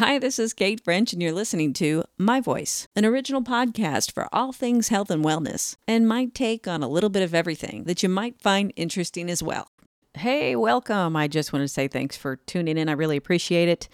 Hi, this is Kate French, and you're listening to My Voice, an original podcast for all things health and wellness, and my take on a little bit of everything that you might find interesting as well. Hey, welcome. I just want to say thanks for tuning in. I really appreciate it.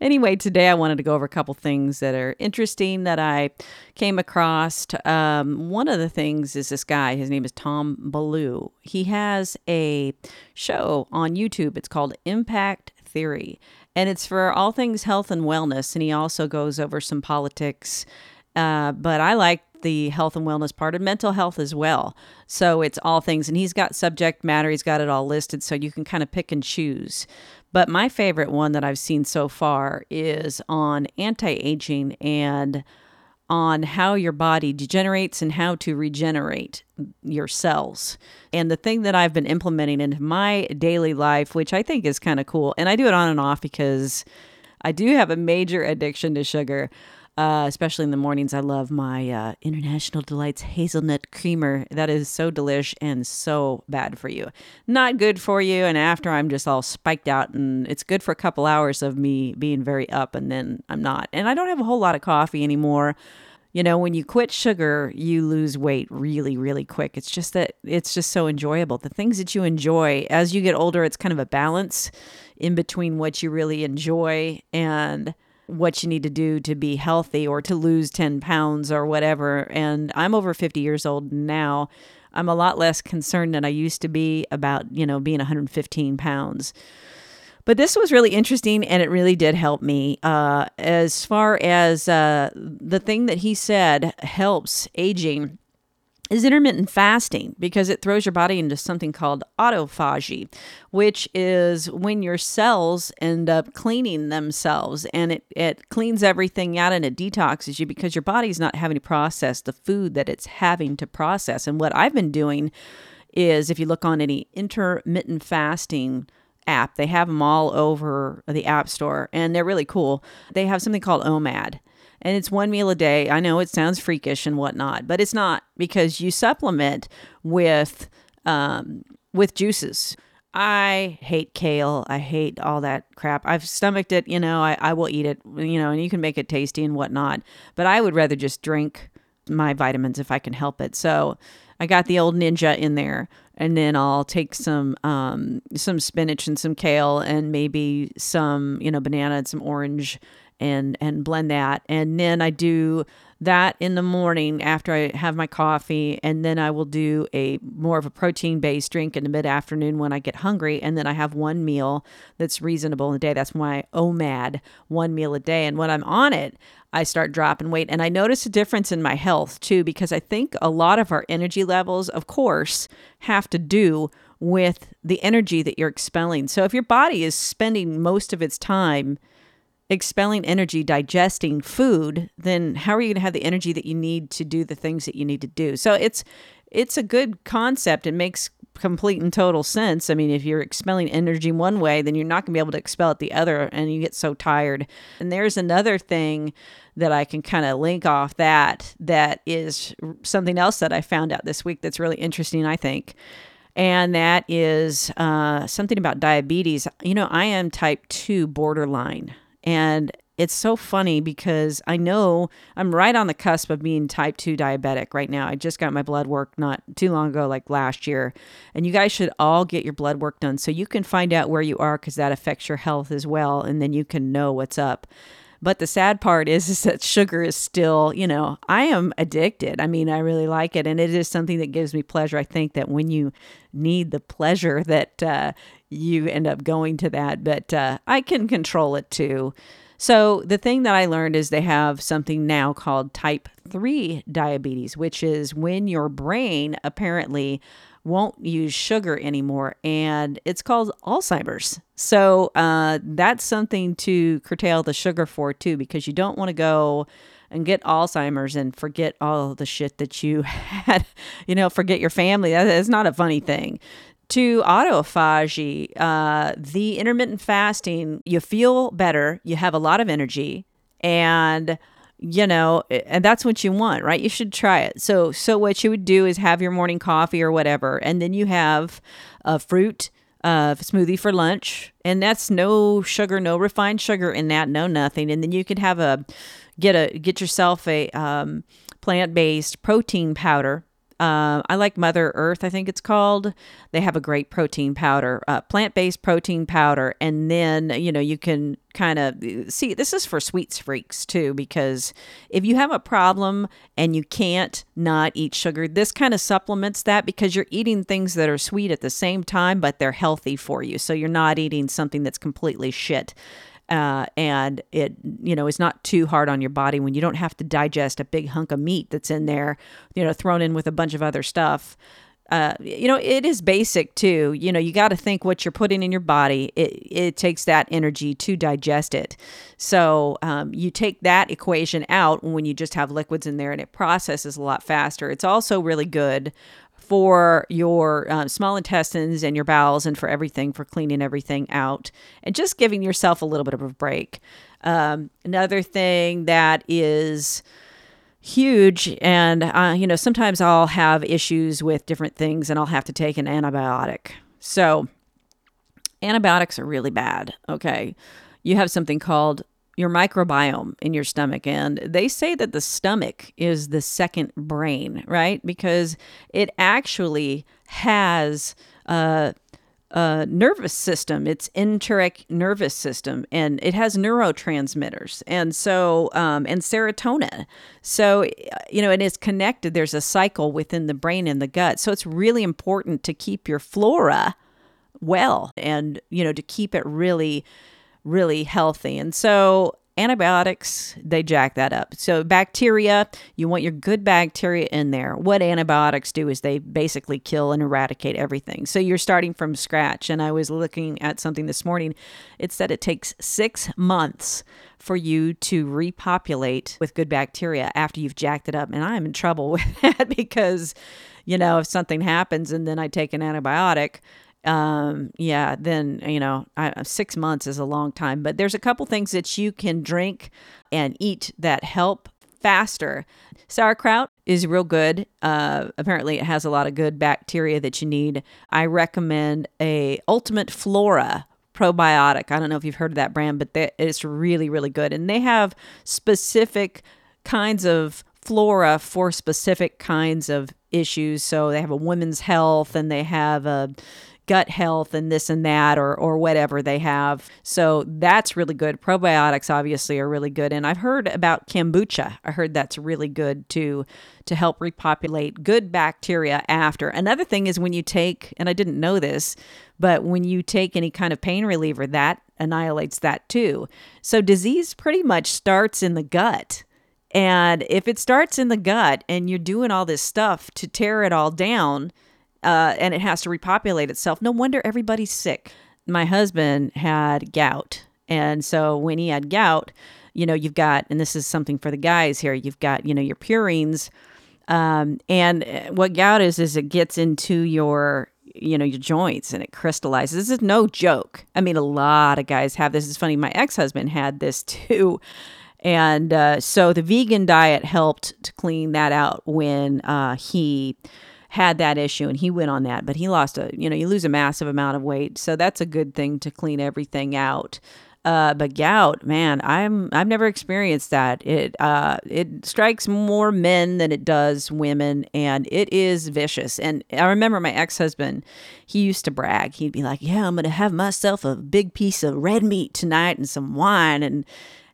Anyway, today I wanted to go over a couple things that are interesting that I came across. Um, one of the things is this guy, his name is Tom Bilyeu. He has a show on YouTube. It's called Impact Theory and it's for all things health and wellness. And he also goes over some politics. Uh, but I like the health and wellness part and mental health as well. So it's all things, and he's got subject matter, he's got it all listed, so you can kind of pick and choose. But my favorite one that I've seen so far is on anti aging and on how your body degenerates and how to regenerate your cells. And the thing that I've been implementing into my daily life, which I think is kind of cool, and I do it on and off because I do have a major addiction to sugar. Uh, especially in the mornings, I love my uh, International Delights hazelnut creamer. That is so delish and so bad for you. Not good for you. And after I'm just all spiked out, and it's good for a couple hours of me being very up, and then I'm not. And I don't have a whole lot of coffee anymore. You know, when you quit sugar, you lose weight really, really quick. It's just that it's just so enjoyable. The things that you enjoy as you get older, it's kind of a balance in between what you really enjoy and what you need to do to be healthy or to lose 10 pounds or whatever. And I'm over 50 years old now. I'm a lot less concerned than I used to be about, you know, being 115 pounds. But this was really interesting and it really did help me. Uh, as far as uh, the thing that he said helps aging is intermittent fasting because it throws your body into something called autophagy, which is when your cells end up cleaning themselves and it, it cleans everything out and it detoxes you because your body's not having to process the food that it's having to process. And what I've been doing is if you look on any intermittent fasting app. They have them all over the App Store and they're really cool. They have something called OMAD and it's one meal a day. I know it sounds freakish and whatnot, but it's not because you supplement with um, with juices. I hate kale. I hate all that crap. I've stomached it, you know, I, I will eat it, you know, and you can make it tasty and whatnot. But I would rather just drink my vitamins if I can help it. So I got the old ninja in there and then I'll take some um, some spinach and some kale and maybe some you know banana and some orange and and blend that and then I do that in the morning after I have my coffee and then I will do a more of a protein based drink in the mid afternoon when I get hungry and then I have one meal that's reasonable in the day that's my OMAD one meal a day and when I'm on it I start dropping weight. And I notice a difference in my health too, because I think a lot of our energy levels, of course, have to do with the energy that you're expelling. So if your body is spending most of its time expelling energy digesting food, then how are you going to have the energy that you need to do the things that you need to do? So it's it's a good concept. It makes complete and total sense. I mean, if you're expelling energy one way, then you're not going to be able to expel it the other, and you get so tired. And there's another thing that I can kind of link off that that is something else that I found out this week that's really interesting, I think. And that is uh, something about diabetes. You know, I am type 2 borderline. And it's so funny because I know I'm right on the cusp of being type 2 diabetic right now. I just got my blood work not too long ago, like last year. And you guys should all get your blood work done so you can find out where you are because that affects your health as well. And then you can know what's up. But the sad part is, is that sugar is still, you know, I am addicted. I mean, I really like it. And it is something that gives me pleasure. I think that when you need the pleasure, that uh, you end up going to that. But uh, I can control it too. So, the thing that I learned is they have something now called type 3 diabetes, which is when your brain apparently won't use sugar anymore, and it's called Alzheimer's. So uh, that's something to curtail the sugar for too, because you don't want to go and get Alzheimer's and forget all the shit that you had, you know, forget your family. That is not a funny thing. To autophagy, uh, the intermittent fasting, you feel better, you have a lot of energy, and you know and that's what you want right you should try it so so what you would do is have your morning coffee or whatever and then you have a fruit uh, smoothie for lunch, and that's no sugar, no refined sugar in that, no nothing. And then you could have a get a get yourself a um, plant based protein powder uh, I like Mother Earth, I think it's called. They have a great protein powder, uh, plant based protein powder. And then, you know, you can kind of see this is for sweets freaks too, because if you have a problem and you can't not eat sugar, this kind of supplements that because you're eating things that are sweet at the same time, but they're healthy for you. So you're not eating something that's completely shit uh, and it you know is not too hard on your body when you don't have to digest a big hunk of meat that's in there you know thrown in with a bunch of other stuff. Uh, you know it is basic too. You know you got to think what you're putting in your body. It, it takes that energy to digest it. So um, you take that equation out when you just have liquids in there and it processes a lot faster. It's also really good for your uh, small intestines and your bowels and for everything, for cleaning everything out and just giving yourself a little bit of a break. Um, another thing that is huge, and uh, you know, sometimes I'll have issues with different things and I'll have to take an antibiotic. So, antibiotics are really bad. Okay. You have something called your microbiome in your stomach. And they say that the stomach is the second brain, right? Because it actually has a, a nervous system, it's enteric nervous system, and it has neurotransmitters. And so, um, and serotonin. So, you know, it is connected. There's a cycle within the brain and the gut. So it's really important to keep your flora well and, you know, to keep it really really healthy. And so antibiotics they jack that up. So bacteria you want your good bacteria in there. What antibiotics do is they basically kill and eradicate everything. So you're starting from scratch. And i was looking at something this morning. It said it takes six months for you to repopulate with good bacteria after you've jacked it up. And i'm in trouble with that because you know if something happens and then i take an antibiotic um yeah then you know I, six months is a long time but there's a couple things that you can drink and eat that help faster. Sauerkraut is real good. Uh apparently it has a lot of good bacteria that you need. I recommend a ultimate flora probiotic. I don't know if you've heard of that brand but they, it's really really good. And they have specific kinds of flora for specific kinds of issues. So they have a women's health and they have a gut health and this and that or or whatever they have. So that's really good. Probiotics obviously are really good. And I've heard about kombucha. I heard that's really good to to help repopulate good bacteria after. Another thing is when you take and I didn't know this, but when you take any kind of pain reliever that annihilates that too. So disease pretty much starts in the gut. And if it starts in the gut and you're doing all this stuff to tear it all down, uh, and it has to repopulate itself. No wonder everybody's sick. My husband had gout. And so when he had gout, you know, you've got, and this is something for the guys here, you've got, you know, your purines. Um, and uh, what gout is, is it gets into your, you know, your joints and it crystallizes. This is no joke. I mean, a lot of guys have this. It's funny. My ex husband had this too. And uh, so the vegan diet helped to clean that out when uh, he had that issue and he went on that, but he lost a, you know, you lose a massive amount of weight. So that's a good thing to clean everything out. Uh, but gout, man, I'm I've never experienced that. It uh, it strikes more men than it does women, and it is vicious. And I remember my ex husband, he used to brag. He'd be like, "Yeah, I'm gonna have myself a big piece of red meat tonight and some wine." And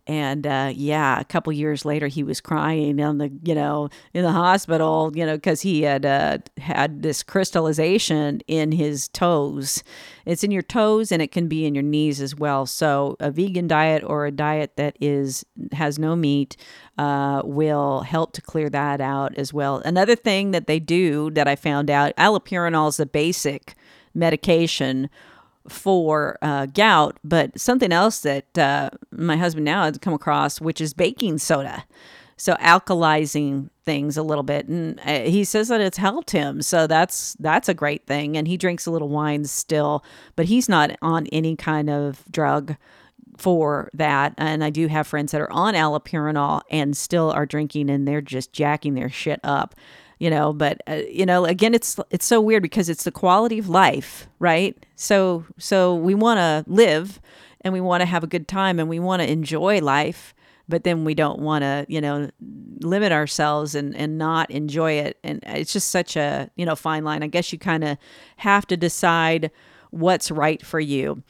and uh, yeah, a couple years later, he was crying on the you know in the hospital, you know, because he had uh, had this crystallization in his toes. It's in your toes, and it can be in your knees as well. So a vegan diet or a diet that is has no meat uh, will help to clear that out as well. Another thing that they do that I found out, allopurinol is a basic medication for uh, gout, but something else that uh, my husband now has come across, which is baking soda. So alkalizing things a little bit, and uh, he says that it's helped him. So that's that's a great thing. And he drinks a little wine still, but he's not on any kind of drug for that. And I do have friends that are on allopurinol and still are drinking, and they're just jacking their shit up you know but uh, you know again it's it's so weird because it's the quality of life right? So so we want to live and we want to have a good time and we want to enjoy life but then we don't want to you know limit ourselves and and not enjoy it. And it's just such a you know fine line. I guess you kind of have to decide what's right for you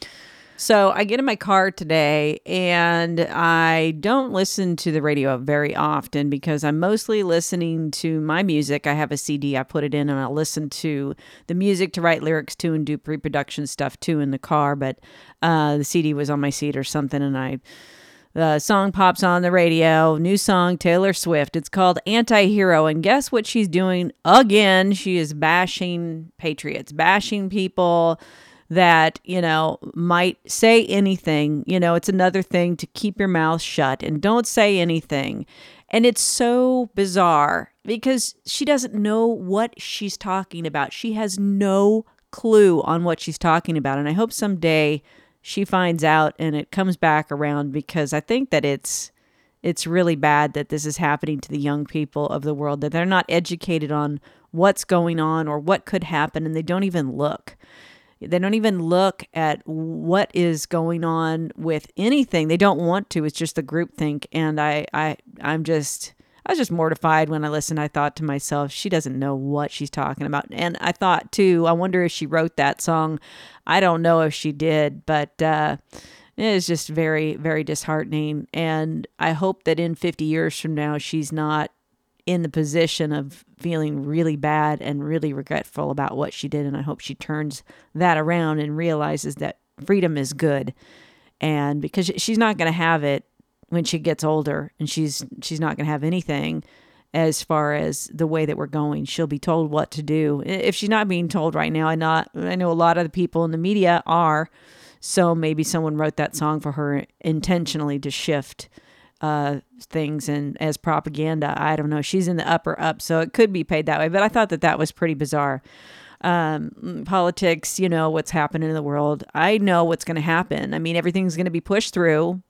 so I get in my car today and I don't listen to the radio very often because I'm mostly listening to my music. I have a CD, I put it in and I'll listen to the music to write lyrics to and do pre production stuff too in the car. But uh, the CD was on my seat or something and I. The song pops on the radio. New song, Taylor Swift. It's called Anti Hero. And guess what she's doing again? She is bashing patriots, bashing people that, you know, might say anything. You know, it's another thing to keep your mouth shut and don't say anything. And it's so bizarre because she doesn't know what she's talking about. She has no clue on what she's talking about. And I hope someday she finds out and it comes back around because I think that it's it's really bad that this is happening to the young people of the world that they're not educated on what's going on or what could happen and they don't even look. They don't even look at what is going on with anything. They don't want to. It's just the group think. And I, I, I'm just, I was just mortified when I listened. I thought to myself, she doesn't know what she's talking about. And I thought too, I wonder if she wrote that song. I don't know if she did, but uh, it is just very, very disheartening. And I hope that in 50 years from now, she's not in the position of feeling really bad and really regretful about what she did. And I hope she turns that around and realizes that freedom is good. And because she's not going to have it when she gets older and she's she's not going to have anything as far as the way that we're going. She'll be told what to do. If she's not being told right now, I not I know a lot of the people in the media are. So maybe someone wrote that song for her intentionally to shift uh, things and as propaganda. I don't know. She's in the upper up, so it could be paid that way. But I thought that that was pretty bizarre. Um, politics, you know, what's happening in the world. I know what's going to happen. I mean, everything's going to be pushed through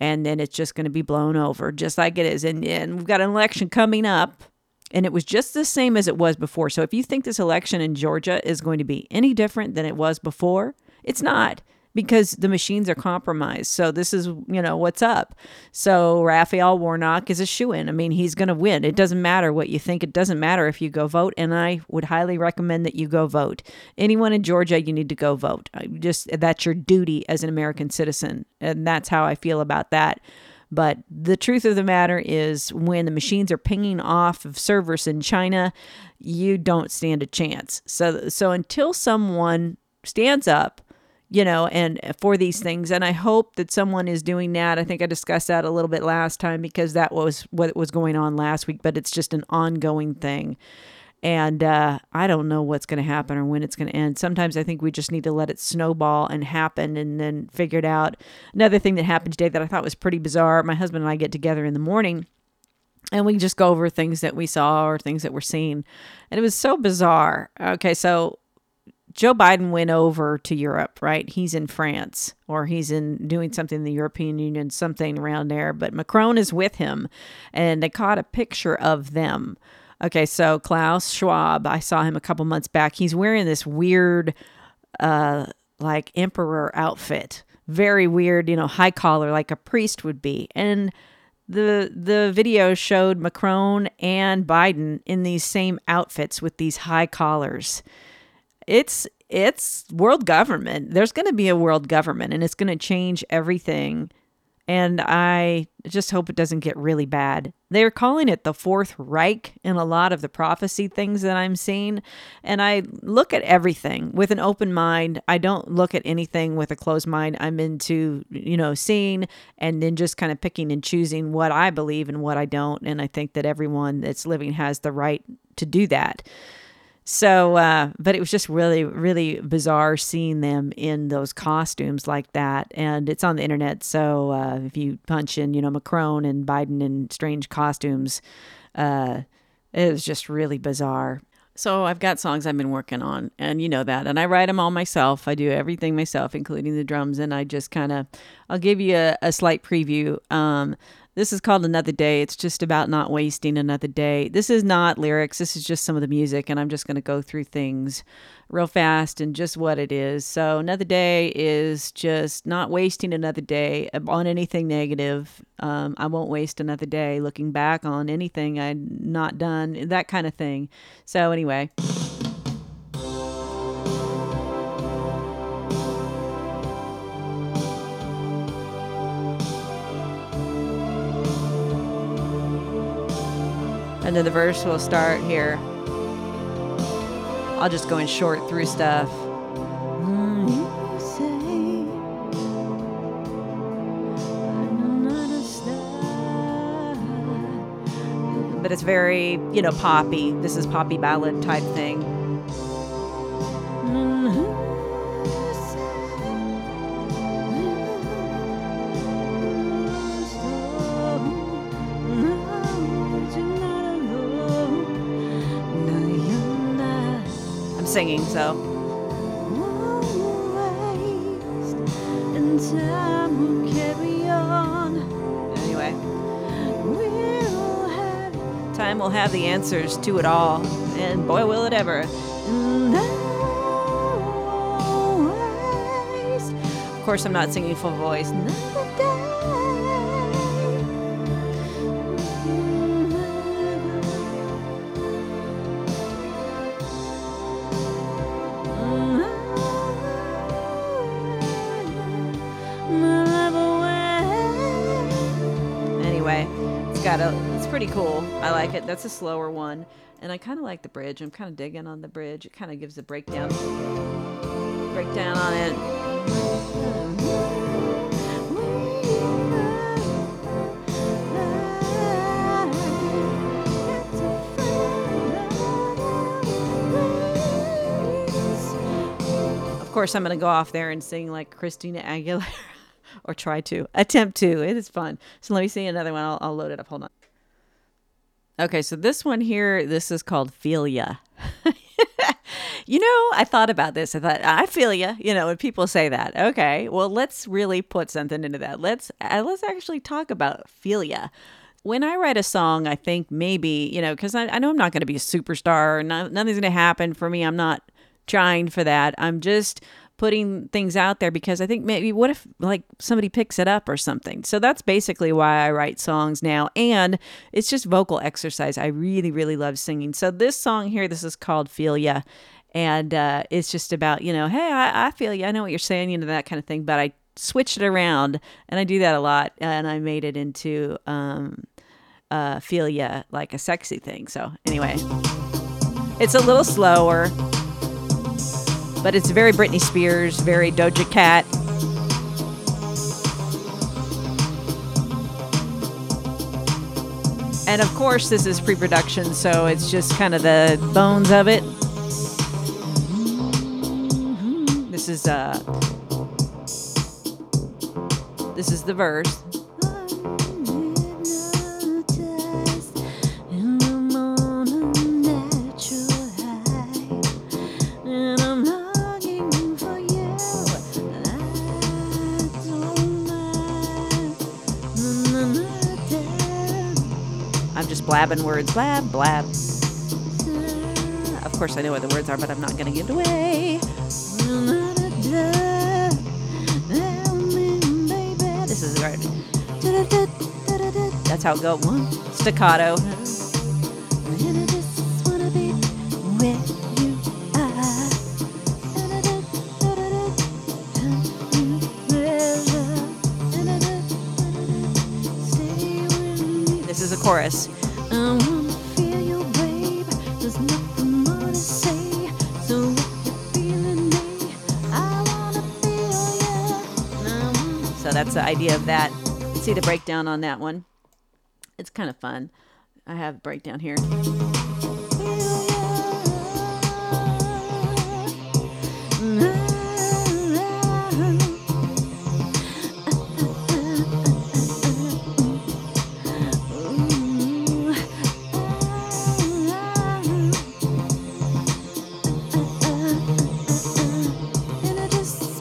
and then it's just going to be blown over, just like it is. And, and we've got an election coming up and it was just the same as it was before. So if you think this election in Georgia is going to be any different than it was before, it's not because the machines are compromised. So this is, you know, what's up. So Raphael Warnock is a shoe in. I mean, he's going to win. It doesn't matter what you think. It doesn't matter if you go vote. And I would highly recommend that you go vote. Anyone in Georgia, you need to go vote. Just that's your duty as an American citizen. And that's how I feel about that. But the truth of the matter is, when the machines are pinging off of servers in China, you don't stand a chance. So, so until someone stands up you know, and for these things. And I hope that someone is doing that. I think I discussed that a little bit last time because that was what was going on last week, but it's just an ongoing thing. And uh, I don't know what's going to happen or when it's going to end. Sometimes I think we just need to let it snowball and happen and then figure it out. Another thing that happened today that I thought was pretty bizarre my husband and I get together in the morning and we just go over things that we saw or things that we're seeing. And it was so bizarre. Okay, so Joe Biden went over to Europe, right? He's in France or he's in doing something in the European Union, something around there. But Macron is with him and they caught a picture of them. Okay, so Klaus Schwab, I saw him a couple months back. He's wearing this weird, uh, like emperor outfit, very weird, you know, high collar, like a priest would be. And the the video showed Macron and Biden in these same outfits with these high collars it's it's world government. There's going to be a world government and it's going to change everything. And I just hope it doesn't get really bad. They're calling it the Fourth Reich in a lot of the prophecy things that I'm seeing. And I look at everything with an open mind. I don't look at anything with a closed mind. I'm into, you know, seeing and then just kind of picking and choosing what I believe and what I don't. And I think that everyone that's living has the right to do that. So, uh, but it was just really, really bizarre seeing them in those costumes like that. And it's on the internet. So uh, if you punch in, you know, Macron and Biden in strange costumes, uh, it was just really bizarre. So I've got songs I've been working on, and you know that, and I write them all myself. I do everything myself, including the drums, and I just kind of, I'll give you a, a slight preview. Um, This is called Another Day. It's just about not wasting another day. This is not lyrics. This is just some of the music, and I'm just going to go through things real fast and just what it is. So, Another Day is just not wasting another day on anything negative. Um, I won't waste another day looking back on anything I'd not done, that kind of thing. So, anyway. And then the verse will start here. I'll just go in short through stuff. But it's very, you know, poppy. This is poppy ballad type thing. Singing, so. Anyway. Time will have the answers to it all, and boy, will it ever. Of course, I'm not singing full voice. Got a. It's pretty cool. I like it. That's a slower one, and I kind of like the bridge. I'm kind of digging on the bridge. It kind of gives a breakdown. Breakdown on it. Of course, I'm going to go off there and sing like Christina Aguilera or try to attempt to. It is fun. So let me see another one. I'll, I'll load it up. Hold on. Okay, so this one here, this is called Ya. you know, I thought about this. I thought I feel you. You know, when people say that, okay, well, let's really put something into that. Let's uh, let's actually talk about ya. When I write a song, I think maybe you know because I, I know I'm not going to be a superstar. Not, nothing's going to happen for me. I'm not trying for that. I'm just putting things out there because I think maybe what if like somebody picks it up or something. So that's basically why I write songs now and it's just vocal exercise. I really really love singing. So this song here this is called Feel Ya and uh, it's just about, you know, hey, I, I feel you. I know what you're saying, you know, that kind of thing, but I switched it around and I do that a lot and I made it into um uh feel ya like a sexy thing. So anyway, it's a little slower but it's very Britney Spears, very Doja Cat. And of course, this is pre production, so it's just kind of the bones of it. This is uh this is the verse. Blabbing words. Blab, blab. Of course, I know what the words are, but I'm not going to give it away. This is right. That's how it goes. Staccato. This is a chorus. That's the idea of that. See the breakdown on that one. It's kind of fun. I have breakdown here.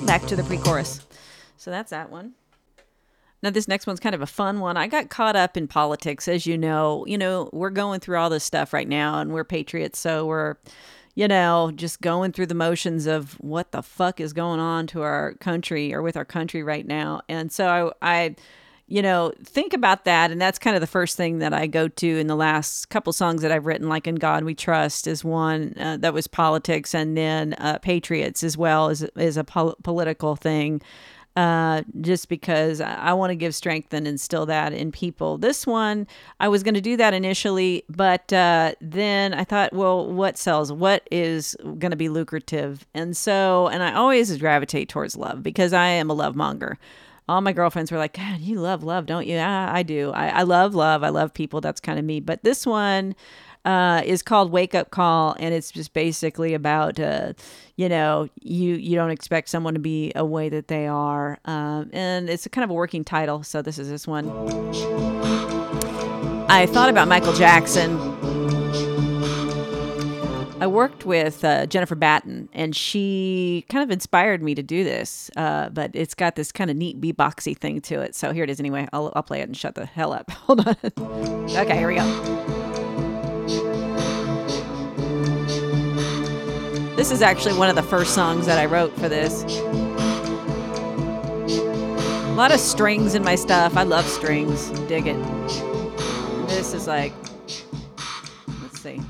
Back to the pre chorus. So that's that one. Now, this next one's kind of a fun one. I got caught up in politics, as you know. You know, we're going through all this stuff right now, and we're patriots, so we're, you know, just going through the motions of what the fuck is going on to our country or with our country right now. And so I, I you know, think about that. And that's kind of the first thing that I go to in the last couple songs that I've written, like In God We Trust is one uh, that was politics, and then uh, Patriots as well is, is a pol- political thing. Uh, just because I, want to give strength and instill that in people. This one, I was going to do that initially, but uh, then I thought, well, what sells? What is going to be lucrative? And so, and I always gravitate towards love because I am a love monger all my girlfriends were like, God, you love love, don't you? Yeah, I do. I, I love love. I love people. That's kind of me. But this one uh, is called Wake Up Call, and it's just basically about, uh, you know, you you don't expect someone to be a way that they are, um, and it's kind of a working title. So this is this one. I thought about Michael Jackson I worked with uh, Jennifer Batten, and she kind of inspired me to do this. Uh, but it's got this kind of neat beatboxy thing to it. So here it is anyway. I'll, I'll play it and shut the hell up. Hold on. okay, here we go. This is actually one of the first songs that I wrote for this. A lot of strings in my stuff. I love strings. Dig it. This is like, let's see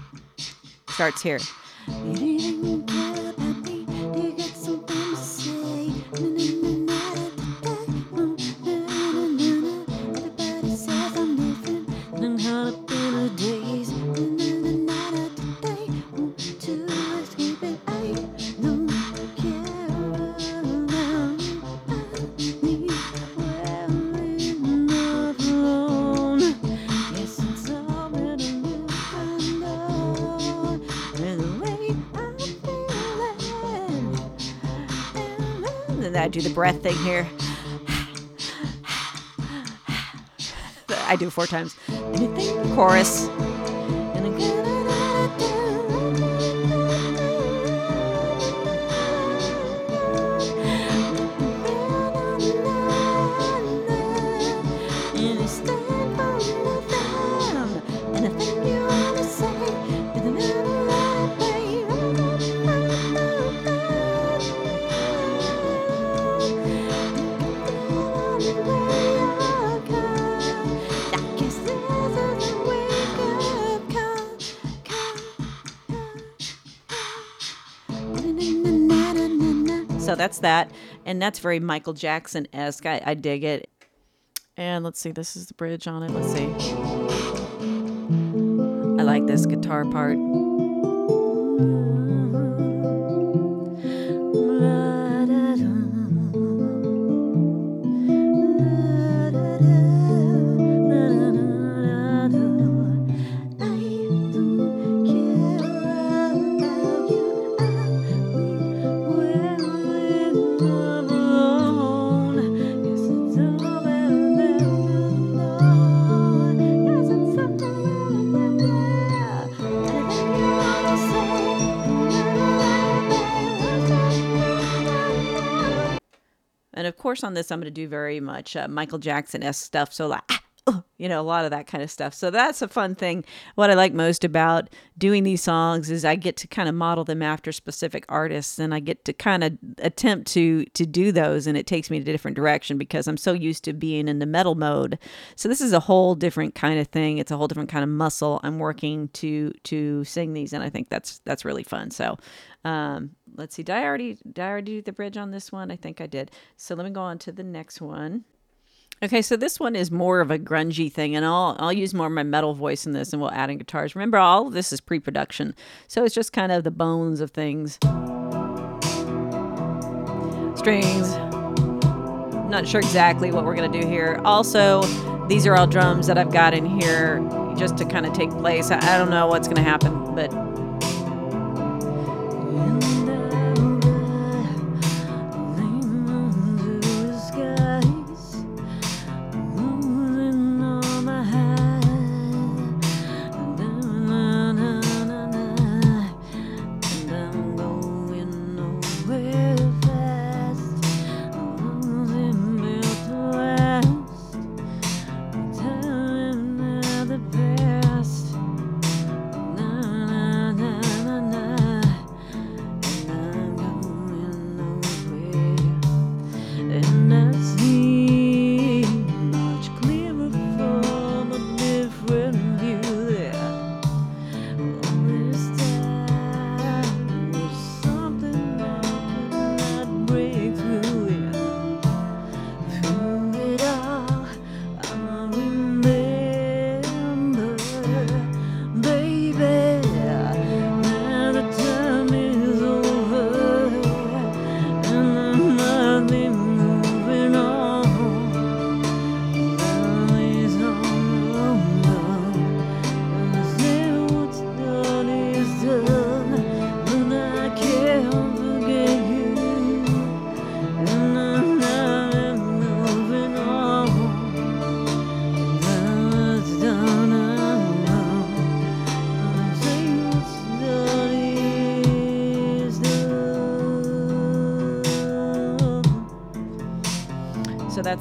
starts here. I do the breath thing here. I do four times. Anything? Chorus. That's that. And that's very Michael Jackson esque. I, I dig it. And let's see, this is the bridge on it. Let's see. I like this guitar part. Course, on this, I'm going to do very much uh, Michael Jackson esque stuff. So, like, you know, a lot of that kind of stuff. So, that's a fun thing. What I like most about doing these songs is I get to kind of model them after specific artists and I get to kind of attempt to to do those and it takes me in a different direction because I'm so used to being in the metal mode. So this is a whole different kind of thing. It's a whole different kind of muscle I'm working to to sing these and I think that's that's really fun. So um, let's see. Did I already did I already do the bridge on this one? I think I did. So let me go on to the next one. Okay, so this one is more of a grungy thing, and I'll I'll use more of my metal voice in this, and we'll add in guitars. Remember, all this is pre-production, so it's just kind of the bones of things. Strings. Not sure exactly what we're gonna do here. Also, these are all drums that I've got in here just to kind of take place. I, I don't know what's gonna happen, but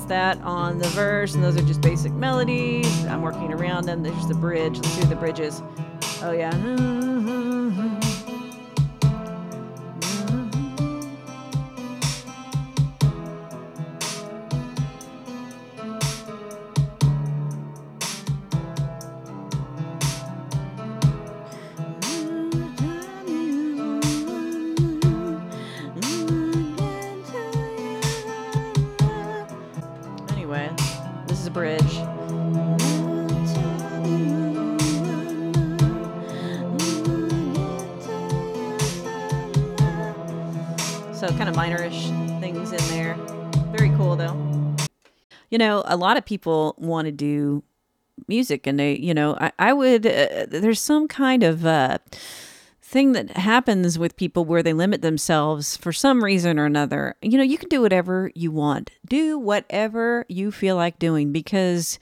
that on the verse, and those are just basic melodies. I'm working around them. There's the bridge. Let's do the bridges. Oh, yeah. Minorish things in there. Very cool though. You know, a lot of people want to do music and they, you know, I, I would, uh, there's some kind of, uh, thing that happens with people where they limit themselves for some reason or another. You know, you can do whatever you want. Do whatever you feel like doing because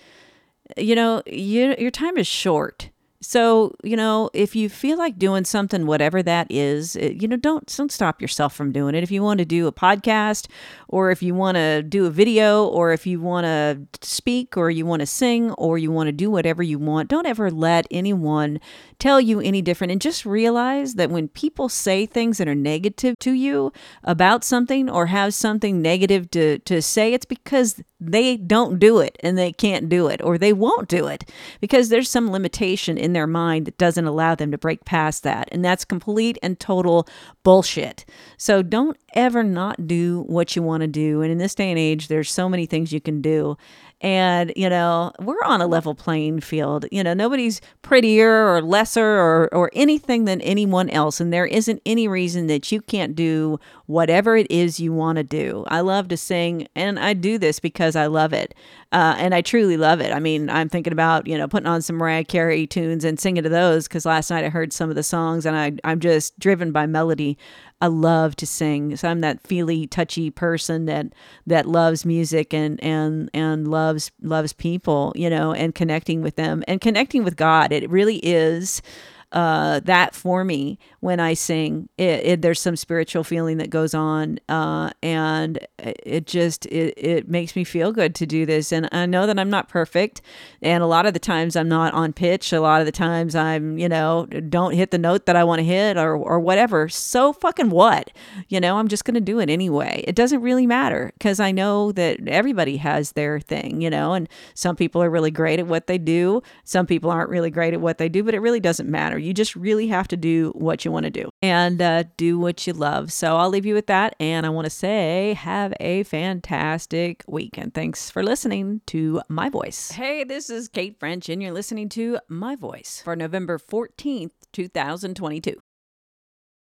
you know, you, your time is short. So, you know, if you feel like doing something, whatever that is, you know, don't don't stop yourself from doing it. If you want to do a podcast, or if you want to do a video, or if you want to speak, or you want to sing, or you want to do whatever you want, don't ever let anyone tell you any different. And just realize that when people say things that are negative to you about something, or have something negative to to say, it's because they don't do it and they can't do it or they won't do it because there's some limitation in their mind that doesn't allow them to break past that. And that's complete and total bullshit. So don't ever not do what you want to do. And in this day and age, there's so many things you can do. And, you know, we're on a level playing field. You know, nobody's prettier or lesser or, or anything than anyone else. And there isn't any reason that you can't do whatever it is you want to do. I love to sing, and I do this because I love it. Uh, and I truly love it. I mean, I'm thinking about, you know, putting on some Mariah Carey tunes and singing to those because last night I heard some of the songs and I, I'm just driven by melody. I love to sing. So I'm that feely, touchy person that that loves music and and and loves loves people, you know, and connecting with them and connecting with God. It really is uh, that for me when I sing. It, it, there's some spiritual feeling that goes on, uh, and it just it, it makes me feel good to do this. And I know that I'm not perfect, and a lot of the times I'm not on pitch. A lot of the times I'm you know don't hit the note that I want to hit or or whatever. So fucking what? You know I'm just gonna do it anyway. It doesn't really matter because I know that everybody has their thing. You know, and some people are really great at what they do. Some people aren't really great at what they do, but it really doesn't matter. You just really have to do what you want to do and uh, do what you love. So I'll leave you with that. And I want to say, have a fantastic week. And Thanks for listening to my voice. Hey, this is Kate French, and you're listening to my voice for November 14th, 2022.